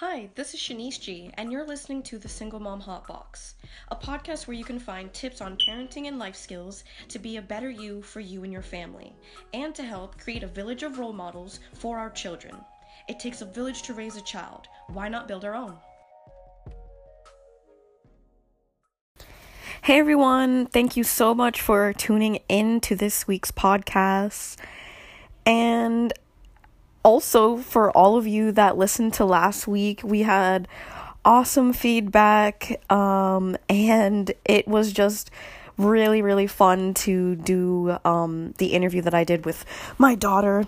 Hi, this is Shanice G, and you're listening to the Single Mom Hot Box, a podcast where you can find tips on parenting and life skills to be a better you for you and your family, and to help create a village of role models for our children. It takes a village to raise a child. Why not build our own? Hey everyone, thank you so much for tuning in to this week's podcast. And also for all of you that listened to last week, we had awesome feedback um and it was just really really fun to do um the interview that I did with my daughter.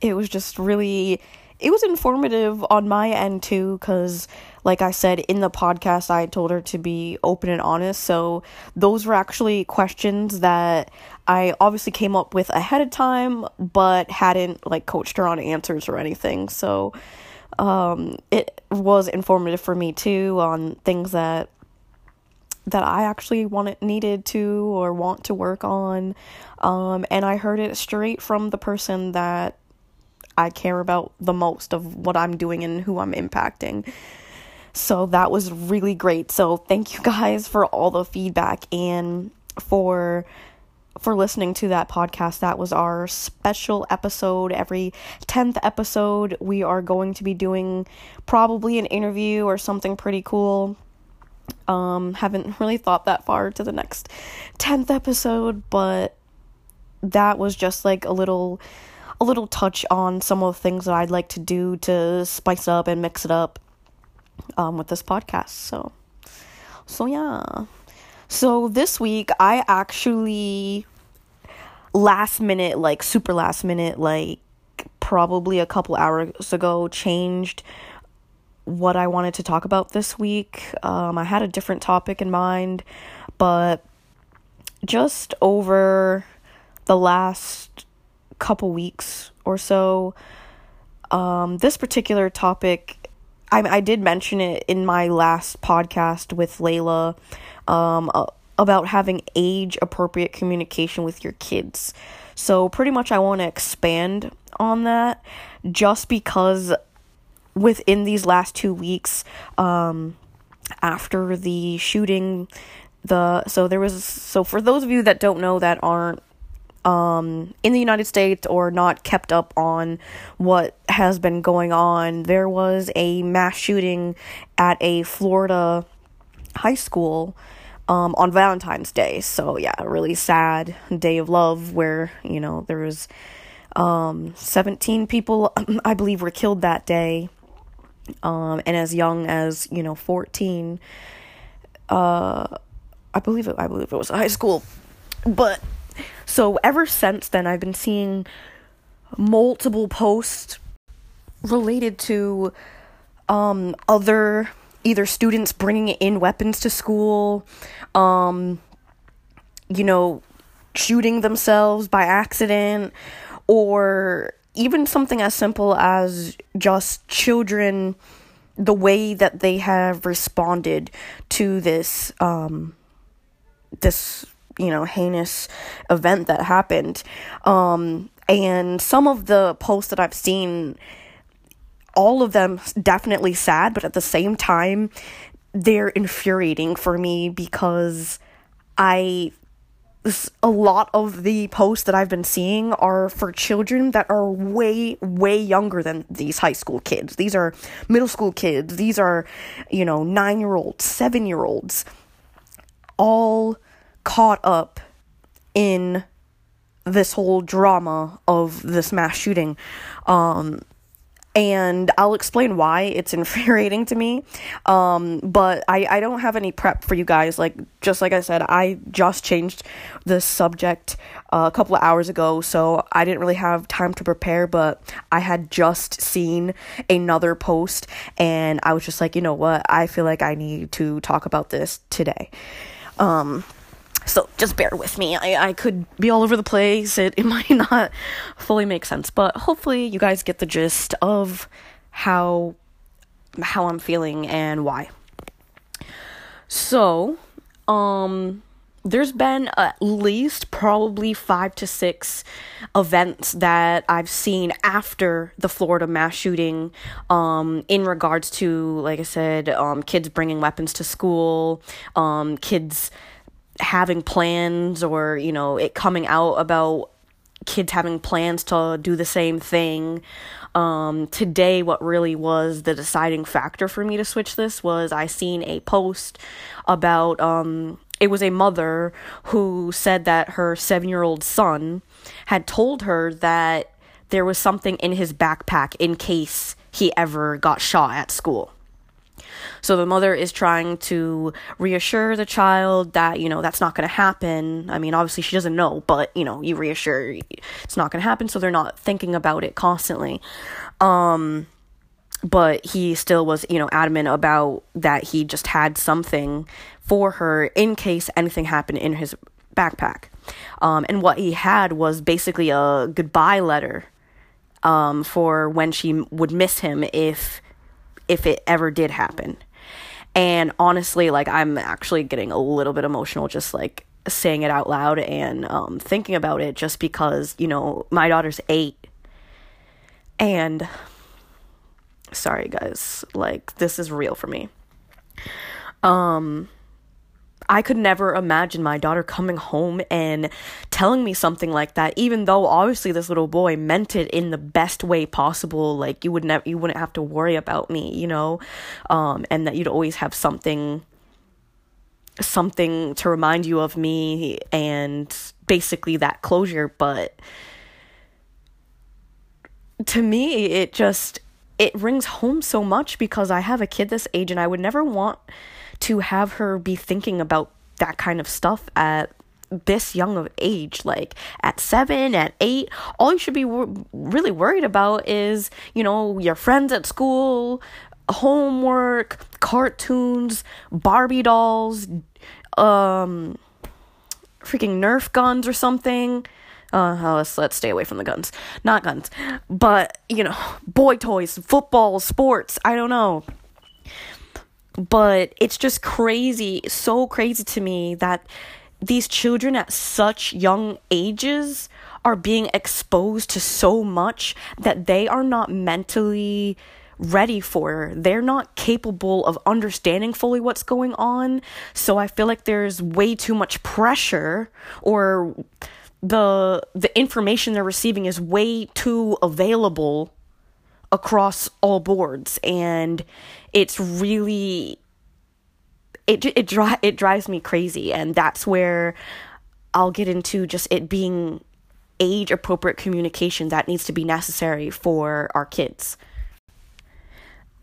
It was just really it was informative on my end too cuz like I said in the podcast I told her to be open and honest so those were actually questions that I obviously came up with ahead of time but hadn't like coached her on answers or anything so um it was informative for me too on things that that I actually wanted needed to or want to work on um and I heard it straight from the person that I care about the most of what I'm doing and who I'm impacting. So that was really great. So thank you guys for all the feedback and for for listening to that podcast. That was our special episode. Every 10th episode, we are going to be doing probably an interview or something pretty cool. Um haven't really thought that far to the next 10th episode, but that was just like a little a little touch on some of the things that I'd like to do to spice up and mix it up um, with this podcast. So, so yeah. So this week I actually last minute, like super last minute, like probably a couple hours ago, changed what I wanted to talk about this week. Um, I had a different topic in mind, but just over the last couple weeks or so. Um, this particular topic, I, I did mention it in my last podcast with Layla um, about having age appropriate communication with your kids. So, pretty much, I want to expand on that just because within these last two weeks, um, after the shooting, the so there was so for those of you that don't know that aren't um, in the United States or not kept up on what has been going on, there was a mass shooting at a Florida high school um, on Valentine's Day. So, yeah, a really sad day of love where, you know, there was um, 17 people, I believe, were killed that day. Um, and as young as, you know, 14. Uh, I believe it, I believe it was high school. But so ever since then, I've been seeing multiple posts related to um, other either students bringing in weapons to school, um, you know, shooting themselves by accident, or even something as simple as just children the way that they have responded to this um this you know heinous event that happened. Um and some of the posts that i've seen all of them definitely sad but at the same time they're infuriating for me because i a lot of the posts that I've been seeing are for children that are way, way younger than these high school kids. These are middle school kids. These are, you know, nine year olds, seven year olds, all caught up in this whole drama of this mass shooting. Um, and I'll explain why it's infuriating to me. Um, but I, I don't have any prep for you guys. Like, just like I said, I just changed the subject uh, a couple of hours ago, so I didn't really have time to prepare. But I had just seen another post, and I was just like, you know what? I feel like I need to talk about this today. Um, so just bear with me. I, I could be all over the place. It, it might not fully make sense, but hopefully you guys get the gist of how how I'm feeling and why. So, um there's been at least probably five to six events that I've seen after the Florida mass shooting um, in regards to, like I said, um, kids bringing weapons to school, um, kids having plans, or, you know, it coming out about kids having plans to do the same thing. Um, today, what really was the deciding factor for me to switch this was I seen a post about um, it was a mother who said that her seven year old son had told her that there was something in his backpack in case he ever got shot at school. So the mother is trying to reassure the child that, you know, that's not going to happen. I mean, obviously she doesn't know, but, you know, you reassure it's not going to happen so they're not thinking about it constantly. Um but he still was, you know, adamant about that he just had something for her in case anything happened in his backpack. Um, and what he had was basically a goodbye letter um, for when she would miss him if if it ever did happen. And honestly, like I'm actually getting a little bit emotional just like saying it out loud and um, thinking about it just because, you know, my daughter's eight. And sorry guys, like this is real for me. Um I could never imagine my daughter coming home and telling me something like that, even though obviously this little boy meant it in the best way possible. Like you would never, you wouldn't have to worry about me, you know, um, and that you'd always have something, something to remind you of me, and basically that closure. But to me, it just it rings home so much because I have a kid this age, and I would never want to have her be thinking about that kind of stuff at this young of age like at 7 at 8 all you should be wor- really worried about is you know your friends at school homework cartoons barbie dolls um freaking nerf guns or something uh, let's let's stay away from the guns. Not guns, but you know, boy toys, football, sports. I don't know but it's just crazy, so crazy to me that these children at such young ages are being exposed to so much that they are not mentally ready for. They're not capable of understanding fully what's going on. So I feel like there's way too much pressure or the the information they're receiving is way too available across all boards and it's really it it dri- it drives me crazy and that's where I'll get into just it being age appropriate communication that needs to be necessary for our kids.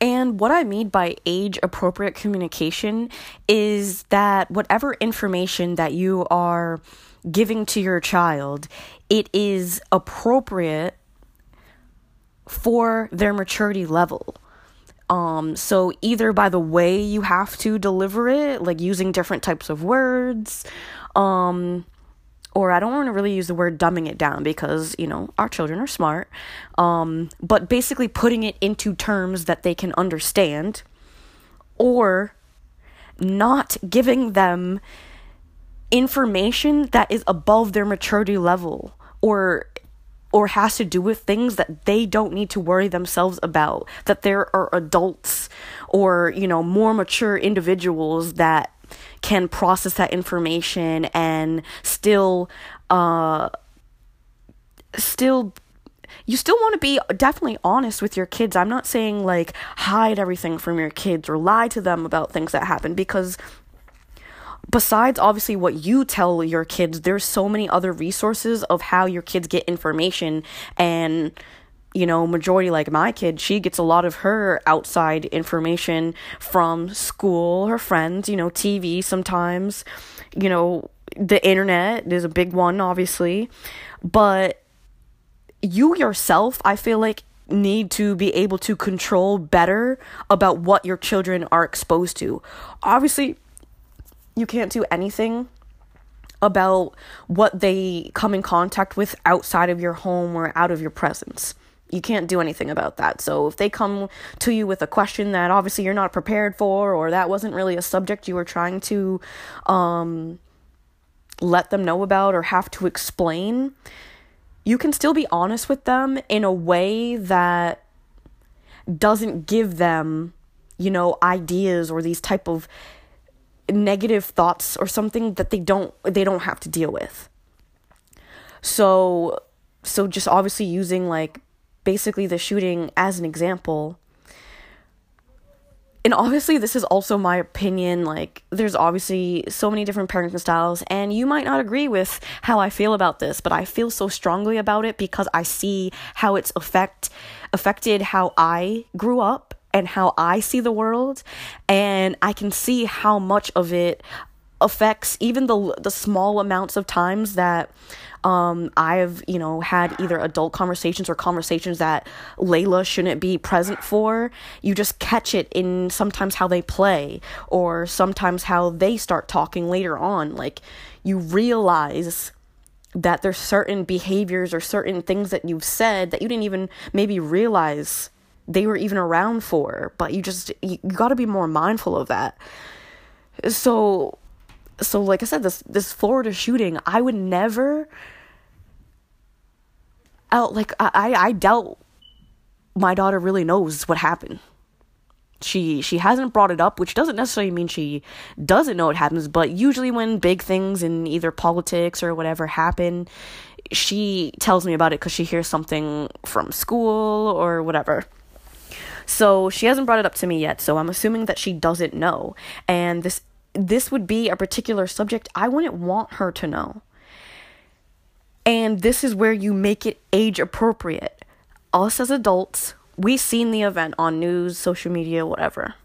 And what I mean by age appropriate communication is that whatever information that you are giving to your child, it is appropriate for their maturity level. Um, so either by the way you have to deliver it, like using different types of words, um, or I don't want to really use the word dumbing it down because, you know, our children are smart. Um, but basically putting it into terms that they can understand, or not giving them information that is above their maturity level or or has to do with things that they don't need to worry themselves about that there are adults or you know more mature individuals that can process that information and still uh still you still want to be definitely honest with your kids. I'm not saying like hide everything from your kids or lie to them about things that happen because besides obviously what you tell your kids, there's so many other resources of how your kids get information and you know, majority like my kid, she gets a lot of her outside information from school, her friends, you know, TV sometimes, you know, the internet is a big one, obviously. But you yourself, I feel like, need to be able to control better about what your children are exposed to. Obviously, you can't do anything about what they come in contact with outside of your home or out of your presence. You can't do anything about that. So if they come to you with a question that obviously you're not prepared for or that wasn't really a subject you were trying to um let them know about or have to explain, you can still be honest with them in a way that doesn't give them, you know, ideas or these type of negative thoughts or something that they don't they don't have to deal with. So so just obviously using like basically the shooting as an example and obviously this is also my opinion like there's obviously so many different parenting styles and you might not agree with how i feel about this but i feel so strongly about it because i see how it's affect affected how i grew up and how i see the world and i can see how much of it affects even the the small amounts of times that um, I've, you know, had either adult conversations or conversations that Layla shouldn't be present for. You just catch it in sometimes how they play or sometimes how they start talking later on. Like, you realize that there's certain behaviors or certain things that you've said that you didn't even maybe realize they were even around for, but you just, you, got to be more mindful of that. So, so like I said, this this Florida shooting, I would never out like I I doubt my daughter really knows what happened. She she hasn't brought it up, which doesn't necessarily mean she doesn't know what happens, but usually when big things in either politics or whatever happen, she tells me about it cuz she hears something from school or whatever. So she hasn't brought it up to me yet, so I'm assuming that she doesn't know. And this this would be a particular subject I wouldn't want her to know. And this is where you make it age appropriate. Us as adults, we've seen the event on news, social media, whatever.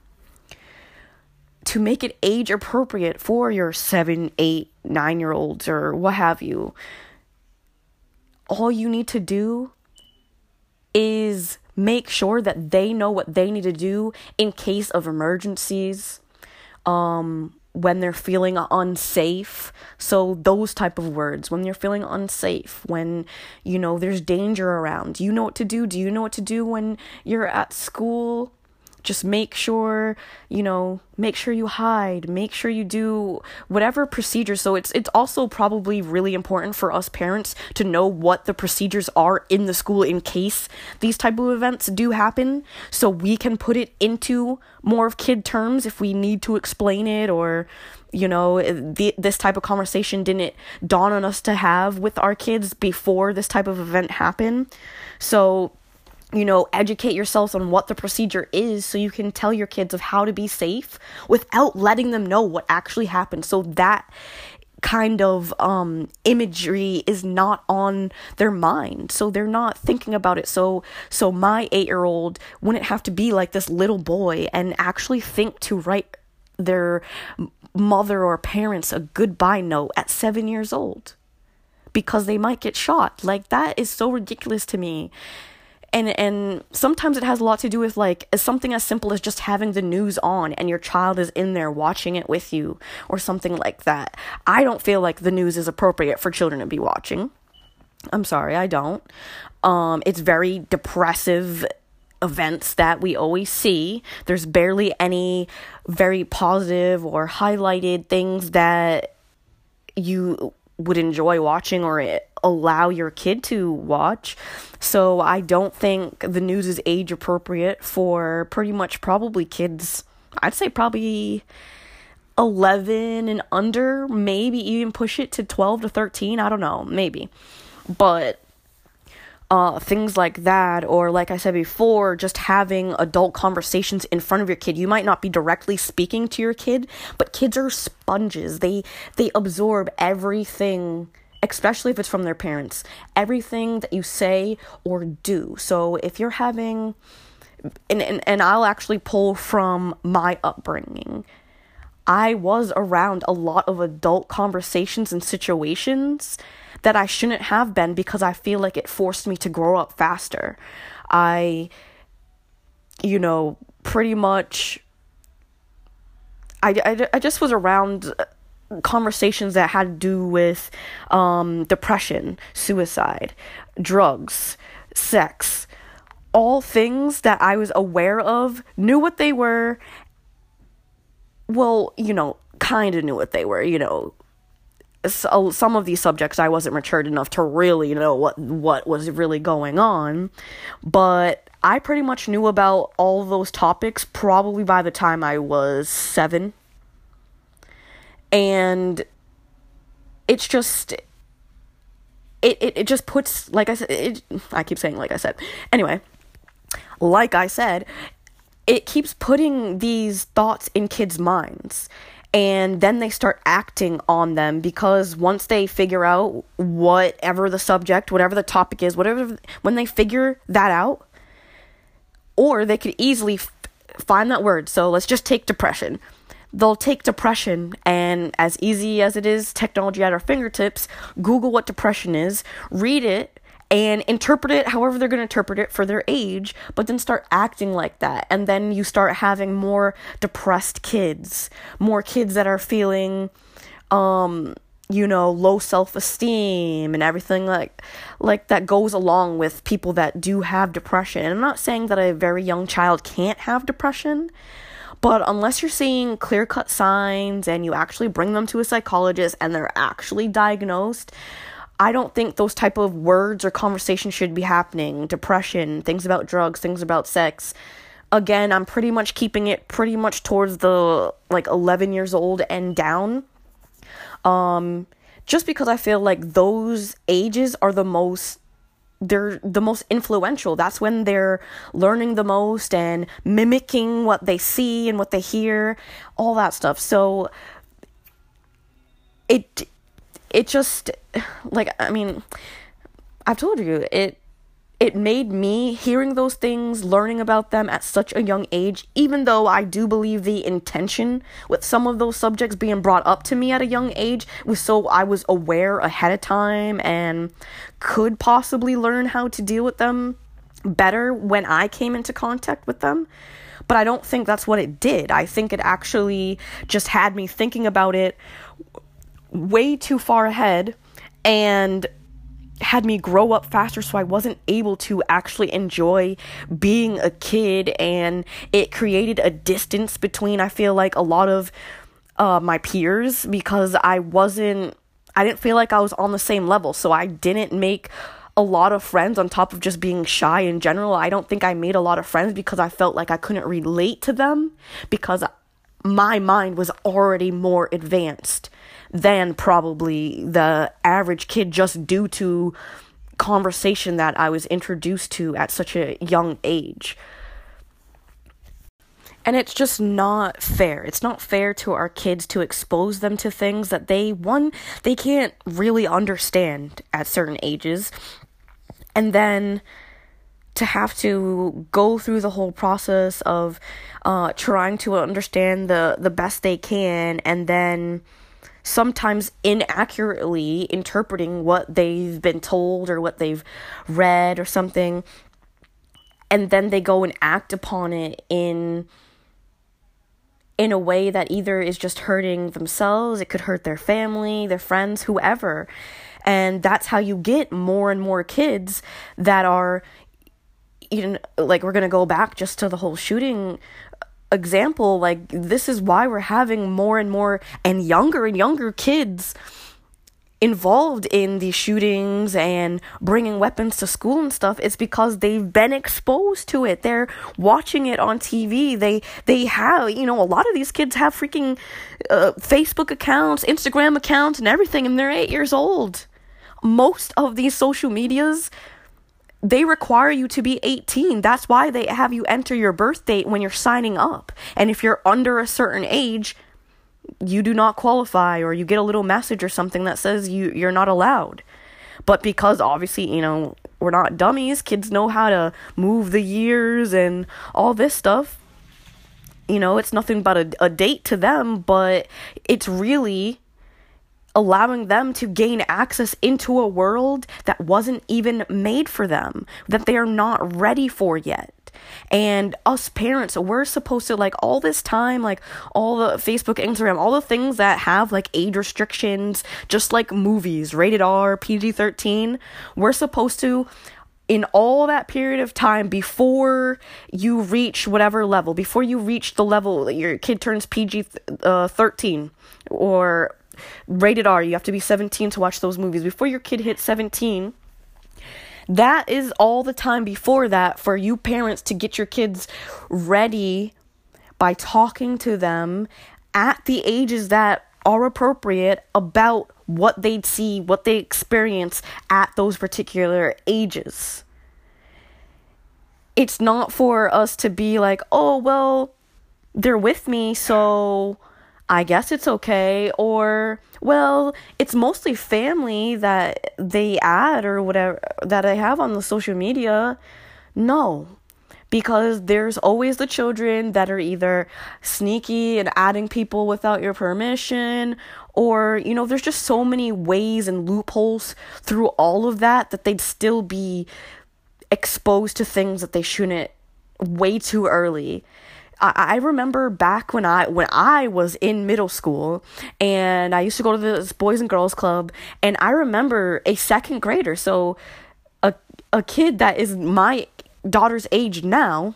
To make it age appropriate for your seven, eight, nine year olds or what have you, all you need to do is make sure that they know what they need to do in case of emergencies um when they're feeling unsafe. So those type of words when you're feeling unsafe when you know there's danger around. You know what to do? Do you know what to do when you're at school just make sure you know make sure you hide make sure you do whatever procedure so it's it's also probably really important for us parents to know what the procedures are in the school in case these type of events do happen. So we can put it into more of kid terms if we need to explain it or you know the, this type of conversation didn't dawn on us to have with our kids before this type of event happened. So you know, educate yourselves on what the procedure is so you can tell your kids of how to be safe without letting them know what actually happened. So that kind of um imagery is not on their mind. So they're not thinking about it. So so my 8-year-old wouldn't have to be like this little boy and actually think to write their mother or parents a goodbye note at 7 years old because they might get shot. Like that is so ridiculous to me and and sometimes it has a lot to do with like something as simple as just having the news on and your child is in there watching it with you or something like that. I don't feel like the news is appropriate for children to be watching. I'm sorry i don't. Um it's very depressive events that we always see. There's barely any very positive or highlighted things that you would enjoy watching or allow your kid to watch. So I don't think the news is age appropriate for pretty much probably kids. I'd say probably 11 and under, maybe even push it to 12 to 13. I don't know, maybe. But uh, things like that, or like I said before, just having adult conversations in front of your kid. You might not be directly speaking to your kid, but kids are sponges. They they absorb everything, especially if it's from their parents. Everything that you say or do. So if you're having and, and, and I'll actually pull from my upbringing. I was around a lot of adult conversations and situations that I shouldn't have been because I feel like it forced me to grow up faster. I, you know, pretty much. I, I, I just was around conversations that had to do with um, depression, suicide, drugs, sex, all things that I was aware of, knew what they were. Well, you know, kind of knew what they were, you know, So, uh, some of these subjects I wasn't matured enough to really know what what was really going on, but I pretty much knew about all those topics probably by the time I was 7. And it's just it, it, it just puts like I said it, I keep saying like I said. Anyway, like I said, it keeps putting these thoughts in kids' minds and then they start acting on them because once they figure out whatever the subject, whatever the topic is, whatever when they figure that out, or they could easily f- find that word. So let's just take depression. They'll take depression, and as easy as it is, technology at our fingertips, Google what depression is, read it, and interpret it however they're going to interpret it for their age, but then start acting like that. And then you start having more depressed kids, more kids that are feeling, um, you know, low self-esteem and everything like like that goes along with people that do have depression. And I'm not saying that a very young child can't have depression, but unless you're seeing clear-cut signs and you actually bring them to a psychologist and they're actually diagnosed, I don't think those type of words or conversations should be happening. Depression, things about drugs, things about sex. Again, I'm pretty much keeping it pretty much towards the like 11 years old and down. Um just because I feel like those ages are the most they're the most influential. That's when they're learning the most and mimicking what they see and what they hear, all that stuff. So it it just like I mean, I've told you it it made me hearing those things, learning about them at such a young age, even though I do believe the intention with some of those subjects being brought up to me at a young age was so I was aware ahead of time and could possibly learn how to deal with them better when I came into contact with them. But I don't think that's what it did. I think it actually just had me thinking about it way too far ahead and had me grow up faster so I wasn't able to actually enjoy being a kid and it created a distance between I feel like a lot of uh, my peers because I wasn't I didn't feel like I was on the same level so I didn't make a lot of friends on top of just being shy in general. I don't think I made a lot of friends because I felt like I couldn't relate to them because my mind was already more advanced than probably the average kid just due to conversation that I was introduced to at such a young age. And it's just not fair. It's not fair to our kids to expose them to things that they, one, they can't really understand at certain ages. And then to have to go through the whole process of uh, trying to understand the, the best they can and then sometimes inaccurately interpreting what they've been told or what they've read or something. And then they go and act upon it in in a way that either is just hurting themselves it could hurt their family their friends whoever. And that's how you get more and more kids that are you know like we're going to go back just to the whole shooting example like this is why we're having more and more and younger and younger kids involved in these shootings and bringing weapons to school and stuff. It's because they've been exposed to it. They're watching it on TV they they have you know a lot of these kids have freaking uh, Facebook accounts Instagram accounts and everything and they're 8 years old. Most of these social medias they require you to be 18. That's why they have you enter your birth date when you're signing up. And if you're under a certain age, you do not qualify or you get a little message or something that says you you're not allowed. But because obviously, you know, we're not dummies, kids know how to move the years and all this stuff. You know, it's nothing but a, a date to them, but it's really allowing them to gain access into a world that wasn't even made for them, that they are not ready for yet. And us parents, we're supposed to like all this time, like all the Facebook, Instagram, all the things that have like age restrictions, just like movies, rated R, PG 13, we're supposed to in all that period of time before you reach whatever level, before you reach the level that your kid turns PG uh, 13 or rated R. You have to be 17 to watch those movies. Before your kid hits 17, that is all the time before that for you parents to get your kids ready by talking to them at the ages that are appropriate about what they'd see, what they experience at those particular ages. It's not for us to be like, oh, well, they're with me, so I guess it's okay. Or, well, it's mostly family that they add or whatever that I have on the social media. No, because there's always the children that are either sneaky and adding people without your permission or you know there's just so many ways and loopholes through all of that that they'd still be exposed to things that they shouldn't way too early I, remember back when I when I was in middle school and I used to go to this boys and girls club and I remember a second grader so a a kid that is my daughter's age now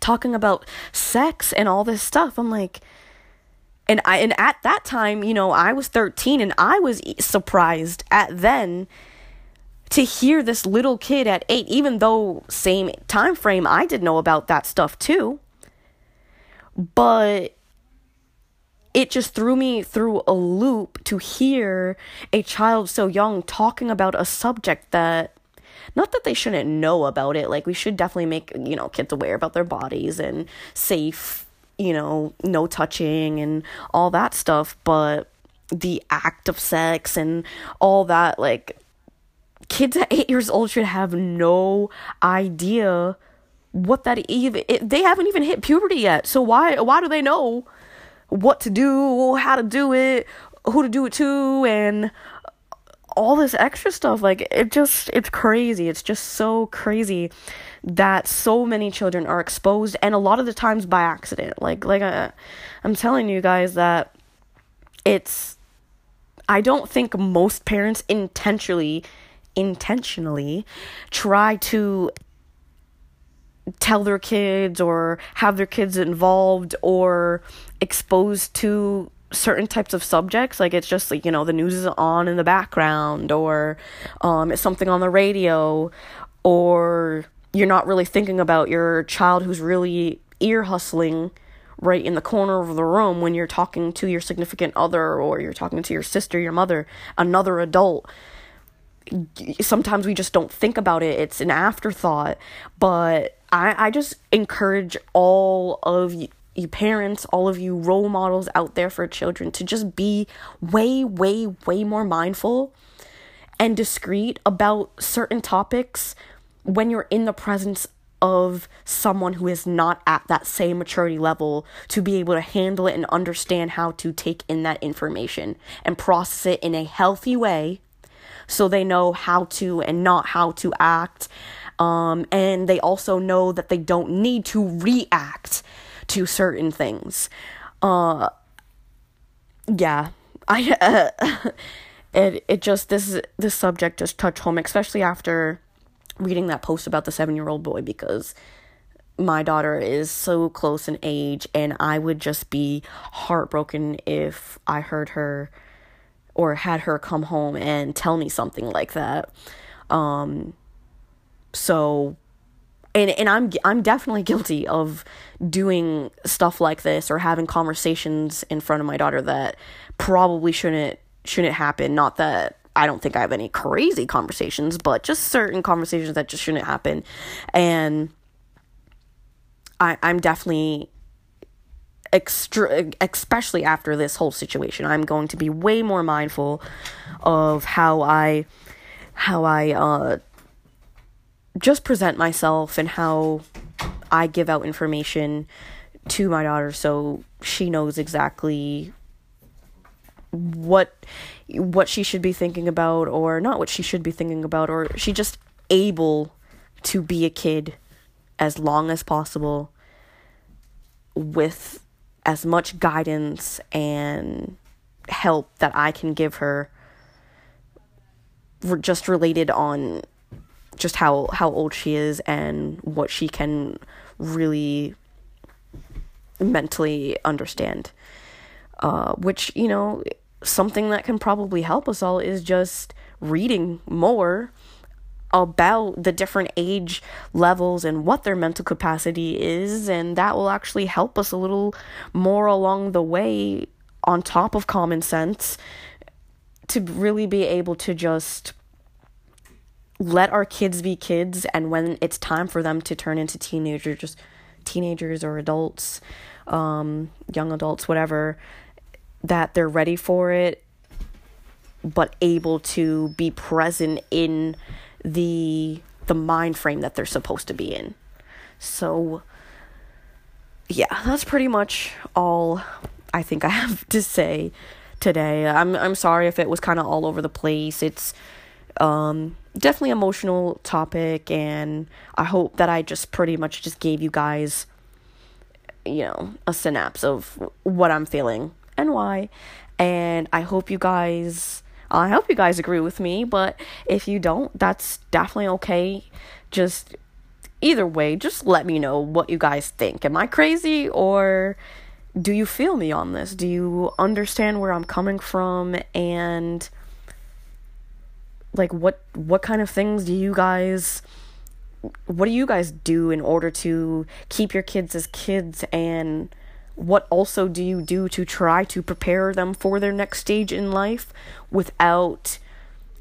talking about sex and all this stuff. I'm like, and I and at that time, you know, I was 13 and I was surprised at then to hear this little kid at 8 even though same time frame I did know about that stuff too. But it just threw me through a loop to hear a child so young talking about a subject that not that they shouldn't know about it like we should definitely make you know kids aware about their bodies and safe you know no touching and all that stuff but the act of sex and all that like kids at 8 years old should have no idea what that even it, they haven't even hit puberty yet. So why why do they know what to do how to do it who to do it to and all this extra stuff? Like it just it's crazy. It's just so crazy that so many children are exposed and a lot of the times by accident. Like like I, uh, i'm telling you guys that it's i don't think most parents intentionally intentionally try to tell their kids or have their kids involved or exposed to certain types of subjects. Like it's just like you know the news is on in the background or um it's something on the radio or you're not really thinking about your child who's really ear hustling right in the corner of the room when you're talking to your significant other or you're talking to your sister your mother another adult. Sometimes we just don't think about it. It's an afterthought. But i i just encourage all of you parents, all of you role models out there for children to just be way, way, way more mindful and discreet about certain topics when you're in the presence of someone who is not at that same maturity level to be able to handle it and understand how to take in that information and process it in a healthy way so they know how to and not how to act. Um, and they also know that they don't need to react to certain things. Uh yeah. I uh, it it just this this subject just touched home especially after reading that post about the 7-year-old boy because my daughter is so close in age and I would just be heartbroken if I heard her or had her come home and tell me something like that. Um so and and I'm I'm definitely guilty of doing stuff like this or having conversations in front of my daughter that probably shouldn't shouldn't happen. Not that I don't think I have any crazy conversations, but just certain conversations that just shouldn't happen. And I I'm definitely extra especially after this whole situation. I'm going to be way more mindful of how I how I uh just present myself and how I give out information to my daughter so she knows exactly what what she should be thinking about or not what she should be thinking about or she just able to be a kid as long as possible with as much guidance and help that I can give her just related on just how how old she is and what she can really mentally understand. Uh, which you know something that can probably help us all is just reading more about the different age levels and what their mental capacity is and that will actually help us a little more along the way on top of common sense to really be able to just let our kids be kids and when it's time for them to turn into teenagers just teenagers or adults um, young adults whatever that they're ready for it but able to be present in the the mind frame that they're supposed to be in. So yeah that's pretty much all i think i have to say today. I'm i'm sorry if it was kind of all over the place. It's um definitely emotional topic and i hope that i just pretty much just gave you guys you know a synapse of what i'm feeling and why. And I hope you guys I hope you guys agree with me, but if you don't, that's definitely okay. Just either way, just let me know what you guys think. Am I crazy or do you feel me on this? Do you understand where I'm coming from and like what what kind of things do you guys what do you guys do in order to keep your kids as kids? And what also do you do to try to prepare them for their next stage in life without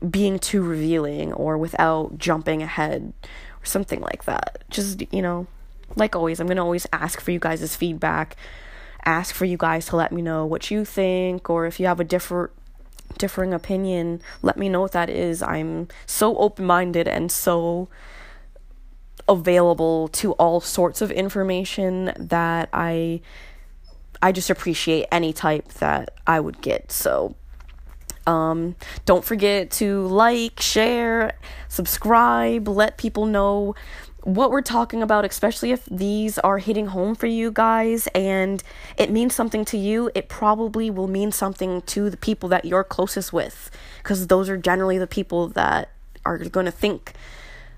being too revealing or without jumping ahead or something like that? Just you know like always i'm going to always ask for you guys' feedback. Ask for you guys to let me know what you think or if you have a different differing opinion let me know what that is i'm so open-minded and so available to all sorts of information that i I just appreciate any type that I would get. So um, don't forget to like, share, subscribe, let people know what we're talking about, especially if these are hitting home for you guys and it means something to you, it probably will mean something to the people that you're closest with because those are generally the people that are going to think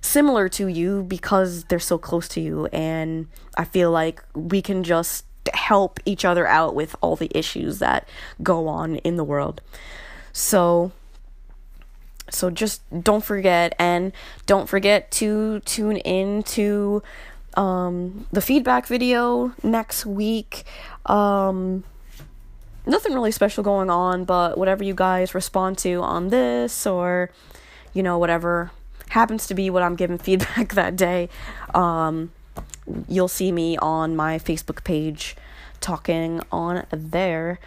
similar to you because they're so close to you. And I feel like we can just help each other out with all the issues that go on in the world. So so just don't forget and don't forget to tune in to um, the feedback video next week. Um, nothing really special going on, but whatever you guys respond to on this or you know whatever happens to be what I'm giving feedback that day. Um, you'll see me on my Facebook page talking on there.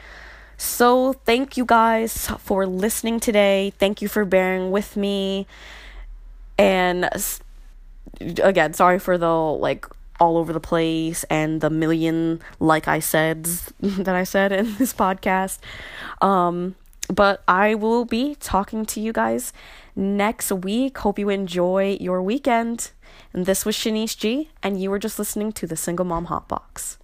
So, thank you guys for listening today. Thank you for bearing with me. And again, sorry for the like all over the place and the million like I said that I said in this podcast. Um, but I will be talking to you guys next week. Hope you enjoy your weekend. And this was Shanice G, and you were just listening to the Single Mom Hotbox.